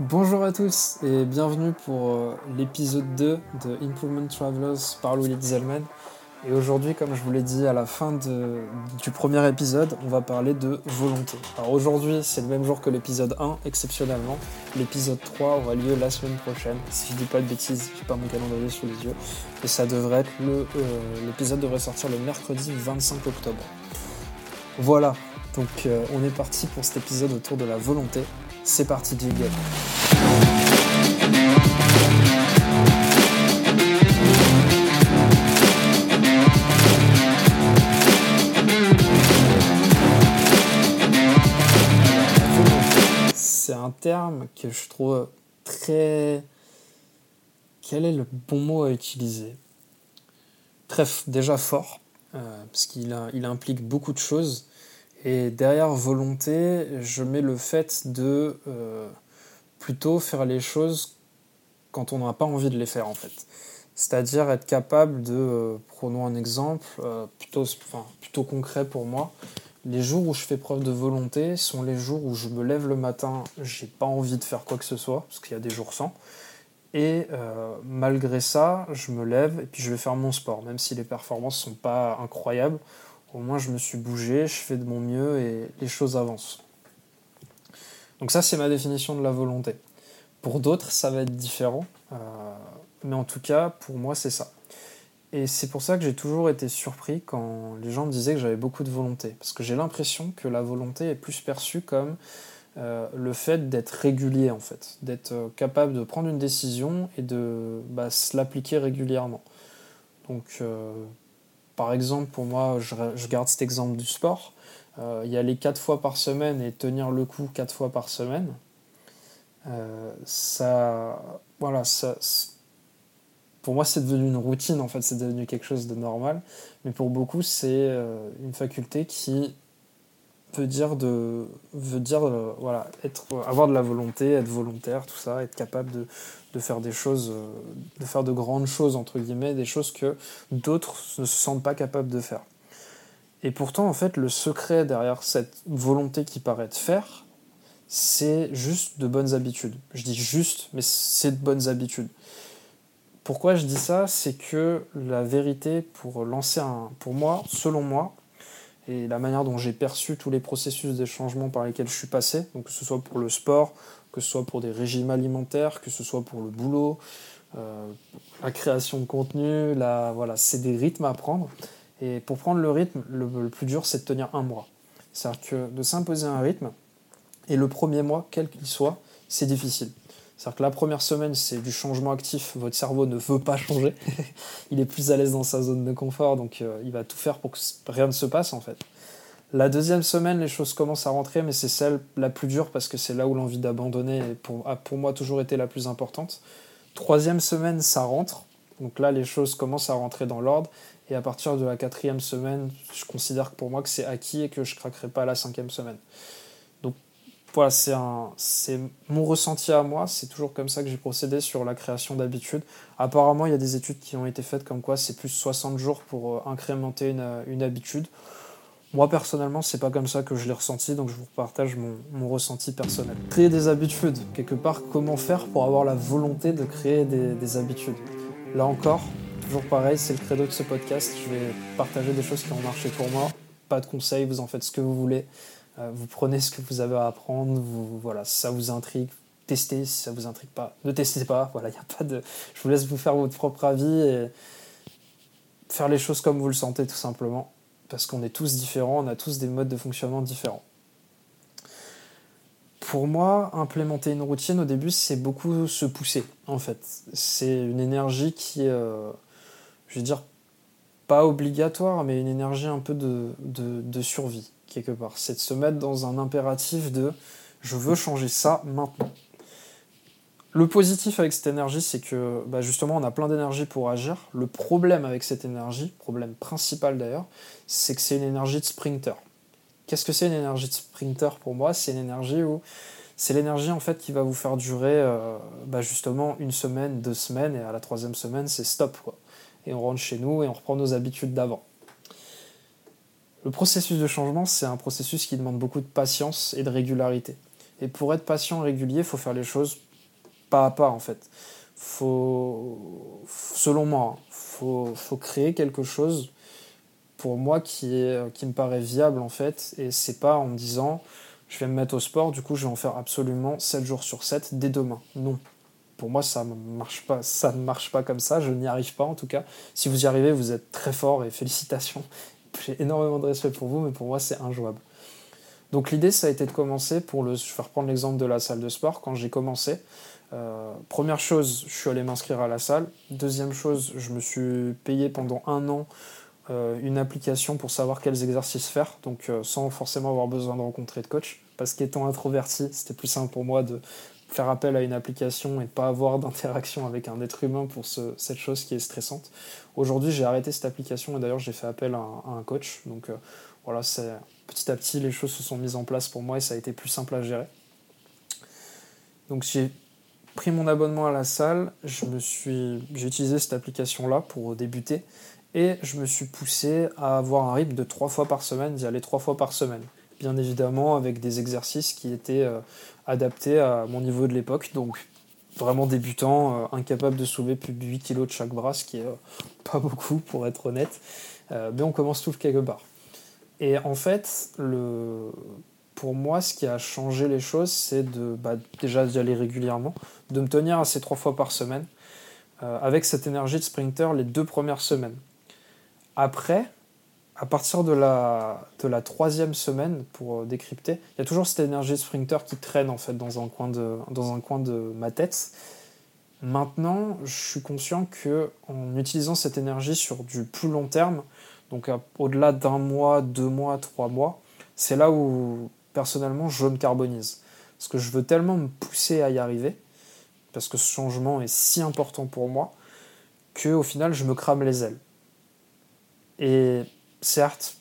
Bonjour à tous et bienvenue pour euh, l'épisode 2 de Improvement Travelers par Louis Zellman. Et aujourd'hui, comme je vous l'ai dit à la fin du premier épisode, on va parler de volonté. Alors aujourd'hui, c'est le même jour que l'épisode 1, exceptionnellement. L'épisode 3 aura lieu la semaine prochaine. Si je dis pas de bêtises, j'ai pas mon calendrier sous les yeux. Et ça devrait être le. euh, l'épisode devrait sortir le mercredi 25 octobre. Voilà, donc euh, on est parti pour cet épisode autour de la volonté. C'est parti du game. C'est un terme que je trouve très. Quel est le bon mot à utiliser? Très déjà fort, euh, parce qu'il implique beaucoup de choses. Et derrière volonté, je mets le fait de euh, plutôt faire les choses quand on n'a pas envie de les faire en fait. C'est-à-dire être capable de, euh, prenons un exemple euh, plutôt, enfin, plutôt concret pour moi, les jours où je fais preuve de volonté sont les jours où je me lève le matin, j'ai pas envie de faire quoi que ce soit, parce qu'il y a des jours sans. Et malgré ça, je me lève et puis je vais faire mon sport, même si les performances sont pas incroyables. Au moins, je me suis bougé, je fais de mon mieux et les choses avancent. Donc ça, c'est ma définition de la volonté. Pour d'autres, ça va être différent, euh, mais en tout cas, pour moi, c'est ça. Et c'est pour ça que j'ai toujours été surpris quand les gens me disaient que j'avais beaucoup de volonté. Parce que j'ai l'impression que la volonté est plus perçue comme euh, le fait d'être régulier, en fait. D'être euh, capable de prendre une décision et de bah, se l'appliquer régulièrement. Donc, par exemple, pour moi, je, garde cet exemple du sport. Euh, y aller quatre fois par semaine et tenir le coup quatre fois par semaine, euh, ça, voilà, ça, pour moi, c'est devenu une routine, en fait, c'est devenu quelque chose de normal. Mais pour beaucoup, c'est euh, une faculté qui veut dire de, veut dire, euh, voilà, être, avoir de la volonté, être volontaire, tout ça, être capable de, de faire des choses, euh, de faire de grandes choses, entre guillemets, des choses que d'autres ne se sentent pas capables de faire. Et pourtant, en fait, le secret derrière cette volonté qui paraît de faire, c'est juste de bonnes habitudes. Je dis juste, mais c'est de bonnes habitudes. Pourquoi je dis ça? C'est que la vérité pour lancer un. Pour moi, selon moi, et la manière dont j'ai perçu tous les processus des changements par lesquels je suis passé, que ce soit pour le sport, que ce soit pour des régimes alimentaires, que ce soit pour le boulot, euh, la création de contenu, la, voilà, c'est des rythmes à prendre. Et pour prendre le rythme, le, le plus dur, c'est de tenir un mois. C'est-à-dire que de s'imposer un rythme, et le premier mois, quel qu'il soit, c'est difficile. C'est-à-dire que la première semaine, c'est du changement actif. Votre cerveau ne veut pas changer. il est plus à l'aise dans sa zone de confort, donc euh, il va tout faire pour que rien ne se passe en fait. La deuxième semaine, les choses commencent à rentrer, mais c'est celle la plus dure parce que c'est là où l'envie d'abandonner a pour moi toujours été la plus importante. Troisième semaine, ça rentre. Donc là, les choses commencent à rentrer dans l'ordre. Et à partir de la quatrième semaine, je considère que pour moi que c'est acquis et que je craquerai pas la cinquième semaine. Voilà, c'est un, c'est mon ressenti à moi. C'est toujours comme ça que j'ai procédé sur la création d'habitudes. Apparemment, il y a des études qui ont été faites comme quoi c'est plus 60 jours pour euh, incrémenter une, une habitude. Moi personnellement, c'est pas comme ça que je l'ai ressenti, donc je vous partage mon, ressenti personnel. Créer des habitudes, quelque part, comment faire pour avoir la volonté de créer des habitudes? Là encore, toujours pareil, c'est le credo de ce podcast. Je vais partager des choses qui ont marché pour moi. Pas de conseils, vous en faites ce que vous voulez. Euh, vous prenez ce que vous avez à apprendre. Vous, voilà, si ça vous intrigue, testez. Si ça vous intrigue pas, ne testez pas. Voilà, il a pas de. Je vous laisse vous faire votre propre avis et faire les choses comme vous le sentez, tout simplement parce qu'on est tous différents, on a tous des modes de fonctionnement différents. Pour moi, implémenter une routine au début, c'est beaucoup se pousser, en fait. C'est une énergie qui euh, je veux dire, pas obligatoire, mais une énergie un peu de survie, quelque part. C'est de se mettre dans un impératif de je veux changer ça maintenant. Le positif avec cette énergie, c'est que bah justement, on a plein d'énergie pour agir. Le problème avec cette énergie, problème principal d'ailleurs, c'est que c'est une énergie de sprinter. Qu'est-ce que c'est une énergie de sprinter pour moi? C'est une énergie où c'est l'énergie en fait qui va vous faire durer euh, bah justement une semaine, deux semaines, et à la troisième semaine, c'est stop quoi. Et on rentre chez nous et on reprend nos habitudes d'avant. Le processus de changement, c'est un processus qui demande beaucoup de patience et de régularité. Et pour être patient et régulier, il faut faire les choses pas à pas en fait. Faut, selon moi, faut, faut, créer quelque chose pour moi qui, qui me paraît viable en fait. Et c'est pas en me disant je vais me mettre au sport, du coup je vais en faire absolument 7 jours sur 7 dès demain. Non. Pour moi, ça ne marche pas, ça ne marche pas comme ça, je n'y arrive pas en tout cas. Si vous y arrivez, vous êtes très fort et félicitations. J'ai énormément de respect pour vous, mais pour moi, c'est injouable. Donc l'idée, ça a été de commencer pour le. Je vais reprendre l'exemple de la salle de sport. Quand j'ai commencé, euh, première chose, je suis allé m'inscrire à la salle. Deuxième chose, je me suis payé pendant un an euh, une application pour savoir quels exercices faire, donc euh, sans forcément avoir besoin de rencontrer de coach. Parce qu'étant introverti, c'était plus simple pour moi de faire appel à une application et pas avoir d'interaction avec un être humain pour cette chose qui est stressante. Aujourd'hui, j'ai arrêté cette application et d'ailleurs j'ai fait appel à un, coach. Donc euh, voilà, petit à petit les choses se sont mises en place pour moi et ça a été plus simple à gérer. Donc j'ai pris mon abonnement à la salle, je me suis, j'ai utilisé cette application là pour débuter et je me suis poussé à avoir un rythme de trois fois par semaine, d'y aller trois fois par semaine. Bien évidemment avec des exercices qui étaient euh, adaptés à mon niveau de l'époque, donc vraiment débutant, euh, incapable de soulever plus de 8 kg de chaque bras, ce qui est euh, pas beaucoup pour être honnête, mais on commence tout quelque part. Et en fait, le... pour moi, ce qui a changé les choses, c'est de bah, déjà d'y aller régulièrement, de me tenir ces trois fois par semaine, avec cette énergie de sprinter les deux premières semaines. Après, à partir de la, troisième semaine, pour euh, décrypter, il y a toujours cette énergie sprinter qui traîne en fait dans un coin de, ma tête. Maintenant, je suis conscient que en utilisant cette énergie sur du plus long terme, donc au-delà d'un mois, deux mois, trois mois, c'est là où personnellement je me carbonise. Parce que je veux tellement me pousser à y arriver, parce que ce changement est si important pour moi, qu'au final je me crame les ailes. Et certes,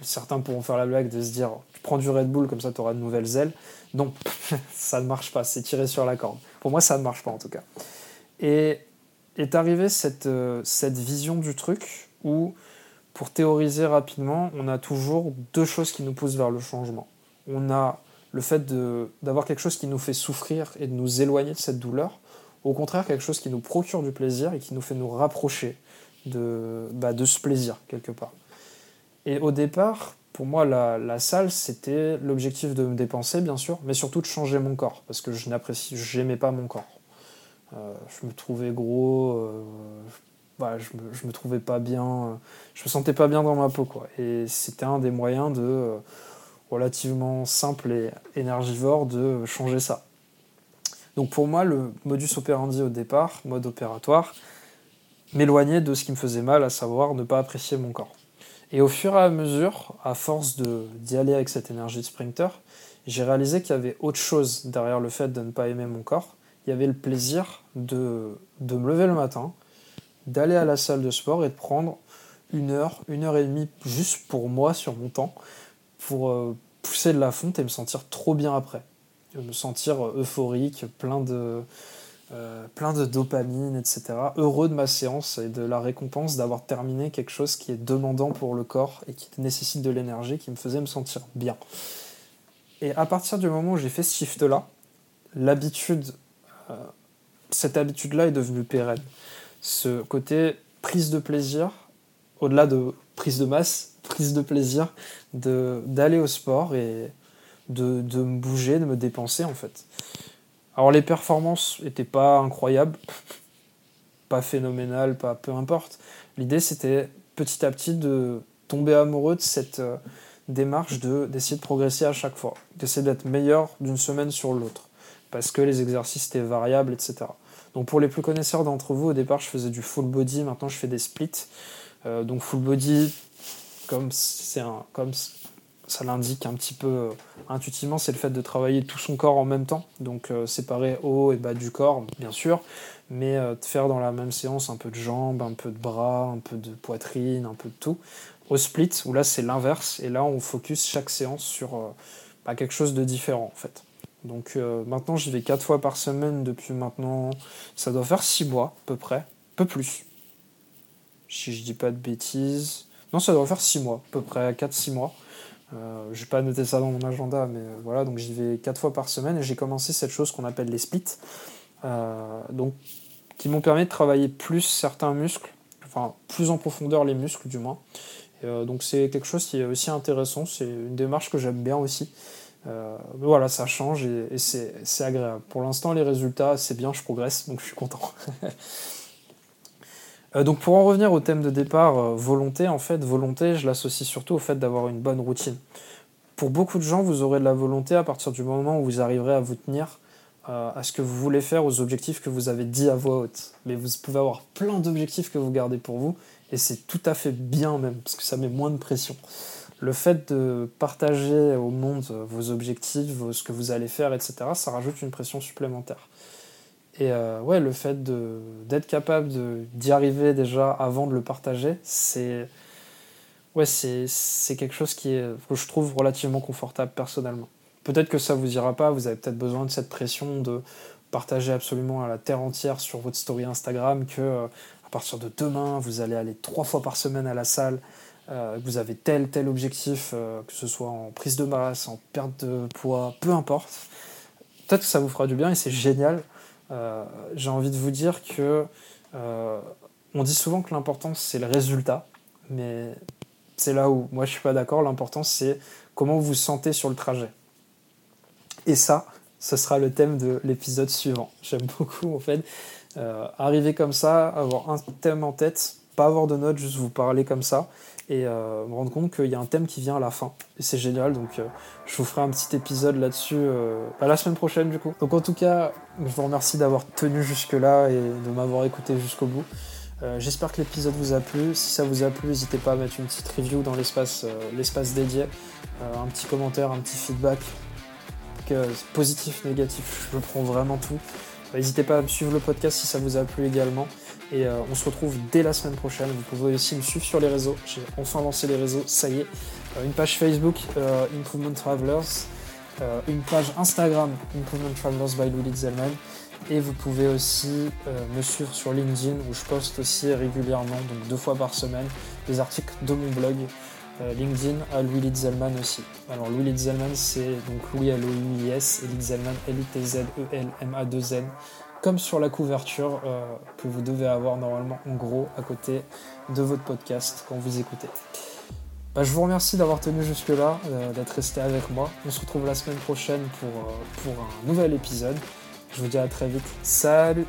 certains pourront faire la blague de se dire tu prends du Red Bull comme ça tu auras de nouvelles ailes. Non, ça ne marche pas, c'est tiré sur la corde. Pour moi, ça ne marche pas en tout cas. Et est arrivée cette, euh, cette vision du truc où, pour théoriser rapidement, on a toujours deux choses qui nous poussent vers le changement. On a le fait d'avoir quelque chose qui nous fait souffrir et de nous éloigner de cette douleur, au contraire quelque chose qui nous procure du plaisir et qui nous fait nous rapprocher de, bah, de ce plaisir, quelque part. Et au départ, pour moi, la, salle, c'était l'objectif de me dépenser, bien sûr, mais surtout de changer mon corps, parce que je n'apprécie, j'aimais pas mon corps. Euh, je me trouvais gros, euh, je, me, me trouvais pas bien, je me sentais pas bien dans ma peau, quoi. Et c'était un des moyens de, euh, relativement simple et énergivore, de changer ça. Donc pour moi, le modus operandi au départ, mode opératoire, m'éloigner de ce qui me faisait mal, à savoir ne pas apprécier mon corps. Et au fur et à mesure, à force d'y aller avec cette énergie de sprinter, j'ai réalisé qu'il y avait autre chose derrière le fait de ne pas aimer mon corps. Il y avait le plaisir de, me lever le matin, d'aller à la salle de sport et de prendre une heure, une heure et demie juste pour moi sur mon temps, pour euh, pousser de la fonte et me sentir trop bien après. Me sentir euphorique, plein de, euh, plein de dopamine, etc. Heureux de ma séance et de la récompense d'avoir terminé quelque chose qui est demandant pour le corps et qui nécessite de l'énergie, qui me faisait me sentir bien. Et à partir du moment où j'ai fait ce shift-là, l'habitude, euh, cette habitude-là est devenue pérenne. Ce côté prise de plaisir, au-delà de prise de masse, prise de plaisir, d'aller au sport et de, de me bouger, de me dépenser en fait. Alors les performances n'étaient pas incroyables, pas phénoménales, pas peu importe. L'idée c'était petit à petit de tomber amoureux de cette euh, démarche de d'essayer de progresser à chaque fois, d'essayer d'être meilleur d'une semaine sur l'autre, parce que les exercices étaient variables, etc. Donc pour les plus connaisseurs d'entre vous, au départ je faisais du full body, maintenant je fais des splits. Euh, donc full body, comme c'est un, comme ça l'indique un petit peu euh, intuitivement, c'est le fait de travailler tout son corps en même temps, donc euh, séparer haut et bas du corps, bien sûr, mais euh, de faire dans la même séance un peu de jambes, un peu de bras, un peu de poitrine, un peu de tout. Au split, où là c'est l'inverse, et là on focus chaque séance sur bah, quelque chose de différent en fait. Donc maintenant j'y vais 4 fois par semaine depuis maintenant, ça doit faire 6 mois à peu près, peu plus. Si je dis pas de bêtises. Non, ça doit faire 6 mois, à peu près 4-6 mois. Euh, j'ai pas noté ça dans mon agenda, mais voilà, donc j'y vais quatre fois par semaine et j'ai commencé cette chose qu'on appelle les splits, donc qui m'ont permis de travailler plus certains muscles, enfin plus en profondeur les muscles du moins. donc c'est quelque chose qui est aussi intéressant, c'est une démarche que j'aime bien aussi. Euh, voilà, ça change et, c'est agréable. Pour l'instant, les résultats, c'est bien, je progresse, donc je suis content. Euh, donc pour en revenir au thème de départ, euh, volonté, en fait, volonté, je l'associe surtout au fait d'avoir une bonne routine. Pour beaucoup de gens, vous aurez de la volonté à partir du moment où vous arriverez à vous tenir à ce que vous voulez faire, aux objectifs que vous avez dit à voix haute. Mais vous pouvez avoir plein d'objectifs que vous gardez pour vous, et c'est tout à fait bien même, parce que ça met moins de pression le fait de partager au monde vos objectifs, ce que vous allez faire, etc., ça rajoute une pression supplémentaire. Et euh, ouais, le fait d'être capable d'y arriver déjà avant de le partager, c'est ouais, quelque chose qui est, que je trouve relativement confortable personnellement. Peut-être que ça vous ira pas, vous avez peut-être besoin de cette pression de partager absolument à la terre entière sur votre story Instagram que euh, à partir de demain, vous allez aller trois fois par semaine à la salle, euh, vous avez tel tel objectif, euh, que ce soit en prise de masse, en perte de poids, peu importe. Peut-être que ça vous fera du bien et c'est génial. Euh, j'ai envie de vous dire que on dit souvent que l'important c'est le résultat, mais c'est là où moi je suis pas d'accord. L'important c'est comment vous vous sentez sur le trajet. Et ça, ce sera le thème de l'épisode suivant. J'aime beaucoup en fait arriver comme ça, avoir un thème en tête, pas avoir de notes, juste vous parler comme ça et euh, me rendre compte qu'il y a un thème qui vient à la fin. Et c'est génial, donc euh, je vous ferai un petit épisode là-dessus euh, la semaine prochaine du coup. Donc en tout cas, je vous remercie d'avoir tenu jusque-là et de m'avoir écouté jusqu'au bout. J'espère que l'épisode vous a plu. Si ça vous a plu, n'hésitez pas à mettre une petite review dans l'espace l'espace dédié, un petit commentaire, un petit feedback, que, positif, négatif, je prends vraiment tout. N'hésitez pas à me suivre le podcast si ça vous a plu également. Et euh, on se retrouve dès la semaine prochaine. Vous pouvez aussi me suivre sur les réseaux. J'ai enfin lancé les réseaux, ça y est. Euh, une page Facebook, euh, Improvement Travelers. une page Instagram, Improvement Travelers by Louis Zellman. Et vous pouvez aussi me suivre sur LinkedIn où je poste aussi régulièrement, donc deux fois par semaine, des articles de mon blog. LinkedIn à Louis Litzelman aussi. Alors Louis Litzelman c'est donc Louis à l i s et Litzelman L-I-T-Z-E-L-M-A-2-N comme sur la couverture euh, que vous devez avoir normalement en gros à côté de votre podcast quand vous écoutez. Bah, je vous remercie d'avoir tenu jusque-là, euh, d'être resté avec moi. On se retrouve la semaine prochaine pour, euh, pour un nouvel épisode. Je vous dis à très vite. Salut